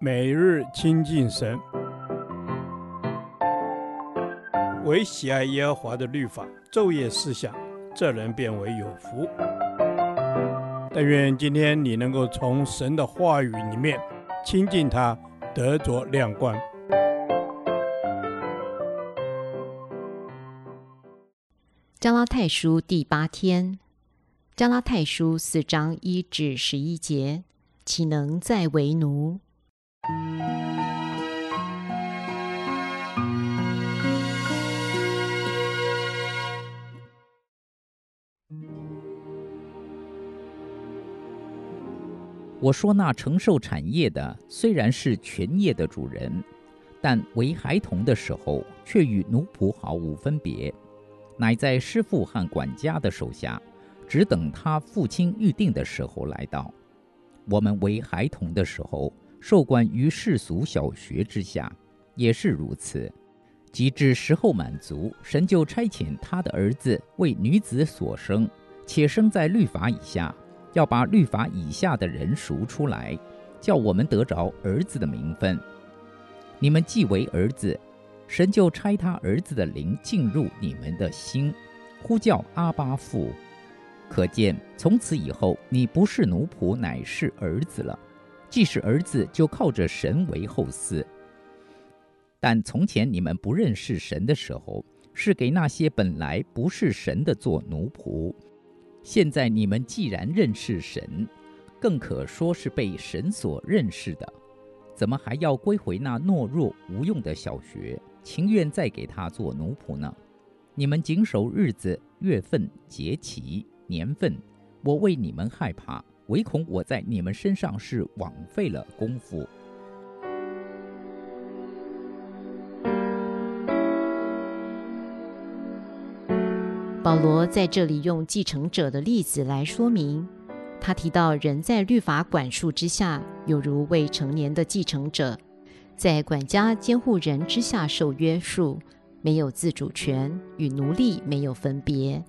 每日亲近神，唯喜爱耶和华的律法，昼夜思想，这人便为有福。但愿今天你能够从神的话语里面亲近他，得着亮光。加拉太书第八天，加拉太书四章一至十一节，岂能再为奴？我说那承受产业的，虽然是全业的主人，但为孩童的时候，却与奴仆毫无分别，乃在师傅和管家的手下，只等他父亲预定的时候来到。我们为孩童的时候，受管于世俗小学之下，也是如此。及至时候满足，神就差遣他的儿子为女子所生，且生在律法以下，要把律法以下的人赎出来，叫我们得着儿子的名分。你们既为儿子，神就差他儿子的灵进入你们的心，呼叫阿巴父。可见从此以后，你不是奴仆，乃是儿子了。既是儿子，就靠着神为后嗣。但从前你们不认识神的时候，是给那些本来不是神的做奴仆；现在你们既然认识神，更可说是被神所认识的，怎么还要归回那懦弱无用的小学，情愿再给他做奴仆呢？你们谨守日子、月份、节期、年份，我为你们害怕。唯恐我在你们身上是枉费了功夫。保罗在这里用继承者的例子来说明，他提到人在律法管束之下，有如未成年的继承者，在管家监护人之下受约束，没有自主权，与奴隶没有分别。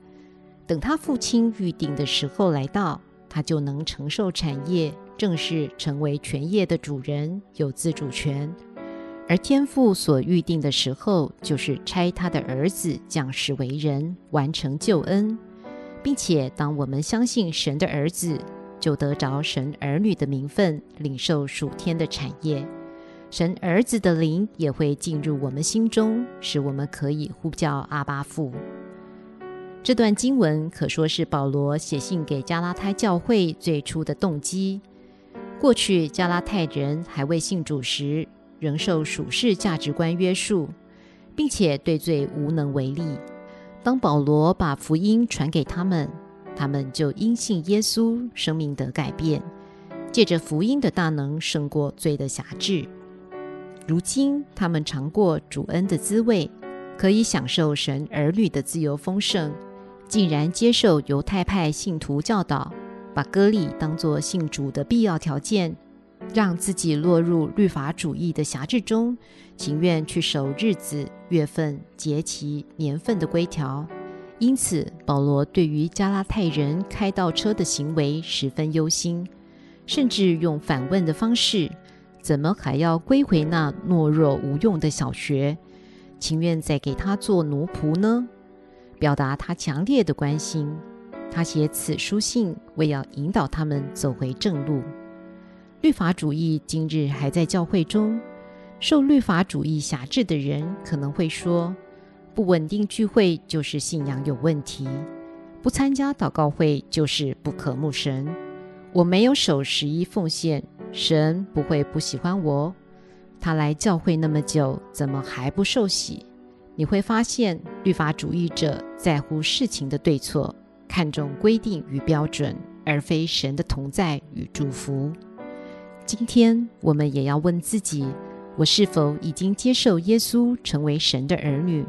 等他父亲预定的时候来到。他就能承受产业，正式成为全业的主人，有自主权。而天父所预定的时候，就是差他的儿子降世为人，完成救恩，并且当我们相信神的儿子，就得着神儿女的名分，领受属天的产业。神儿子的灵也会进入我们心中，使我们可以呼叫阿爸父。这段经文可说是保罗写信给加拉太教会最初的动机。过去加拉太人还未信主时，仍受属世价值观约束，并且对罪无能为力。当保罗把福音传给他们，他们就因信耶稣，生命得改变，借着福音的大能胜过罪的辖制。如今他们尝过主恩的滋味，可以享受神儿女的自由丰盛。竟然接受犹太派信徒教导，把割礼当作信主的必要条件，让自己落入律法主义的辖制中，情愿去守日子、月份、节期、年份的规条。因此，保罗对于加拉太人开倒车的行为十分忧心，甚至用反问的方式：怎么还要归回那懦弱无用的小学？情愿再给他做奴仆呢？表达他强烈的关心，他写此书信为要引导他们走回正路。律法主义今日还在教会中，受律法主义辖制的人可能会说：不稳定聚会就是信仰有问题，不参加祷告会就是不可慕神。我没有守十一奉献，神不会不喜欢我。他来教会那么久，怎么还不受洗？你会发现，律法主义者在乎事情的对错，看重规定与标准，而非神的同在与祝福。今天我们也要问自己：我是否已经接受耶稣成为神的儿女？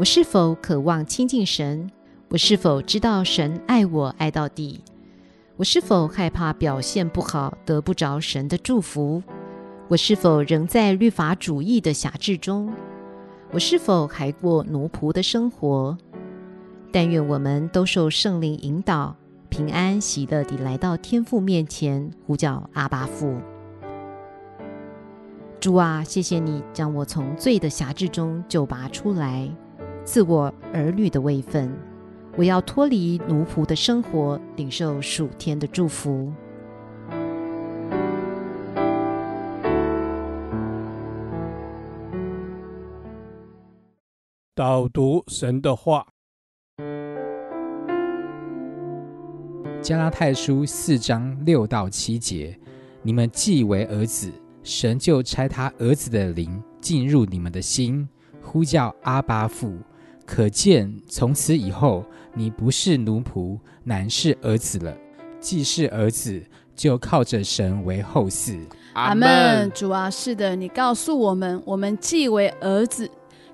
我是否渴望亲近神？我是否知道神爱我爱到底？我是否害怕表现不好得不着神的祝福？我是否仍在律法主义的辖制中？我是否还过奴仆的生活？但愿我们都受圣灵引导，平安喜乐地来到天父面前，呼叫阿爸父。主啊，谢谢你将我从罪的辖制中救拔出来，赐我儿女的位分。我要脱离奴仆的生活，领受属天的祝福。导读神的话，加拉太书四章六到七节：你们既为儿子。神就差他儿子的灵进入你们的心，呼叫阿巴父。可见从此以后，你不是奴仆，乃是儿子了。既是儿子，就靠着神为后嗣。阿门。主啊，是的，你告诉我们，我们既为儿子。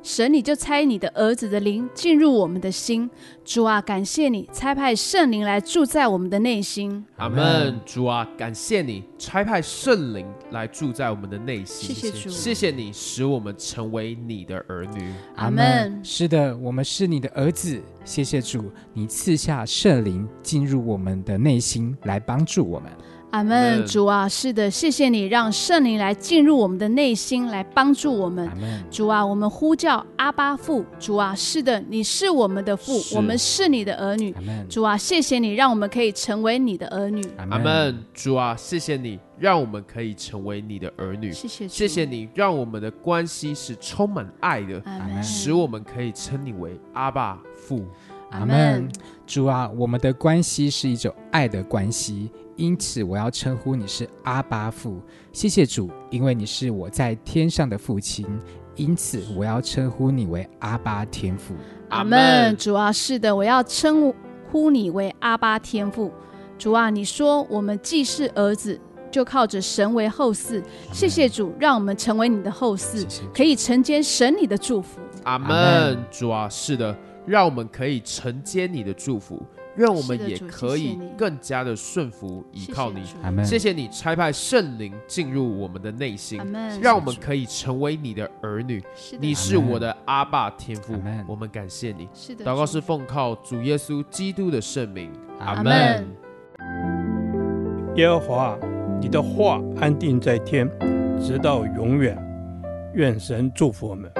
神，你就差你的儿子的灵进入我们的心，主啊，感谢你差派圣灵来住在我们的内心。阿门。主啊，感谢你差派圣灵来住在我们的内心。谢谢主，谢谢你使我们成为你的儿女。阿门。是的，我们是你的儿子。谢谢主，你赐下圣灵进入我们的内心来帮助我们。阿门，主啊，是的，谢谢你让圣灵来进入我们的内心，来帮助我们。主啊，我们呼叫阿巴父。主啊，是的，你是我们的父，我们是你的儿女。主啊，谢谢你让我们可以成为你的儿女。阿门。主啊，谢谢你让我们可以成为你的儿女。谢谢，谢谢你让我们的关系是充满爱的，使我们可以称你为阿爸父。阿门。主啊，我们的关系是一种爱的关系。因此，我要称呼你是阿巴父。谢谢主，因为你是我在天上的父亲。因此，我要称呼你为阿巴天父。阿门。主啊，是的，我要称呼你为阿巴天父。主啊，你说我们既是儿子，就靠着神为后嗣。谢谢主，让我们成为你的后嗣，可以承接神你的祝福。阿门。主啊，是的，让我们可以承接你的祝福。让我们也可以更加的顺服依靠你，谢谢你差派圣灵进入我们的内心，让我们可以成为你的儿女。你是我的阿爸天父，我们感谢你。祷告是奉靠主耶稣基督的圣名，阿门。耶和华，你的话安定在天，直到永远。愿神祝福我们。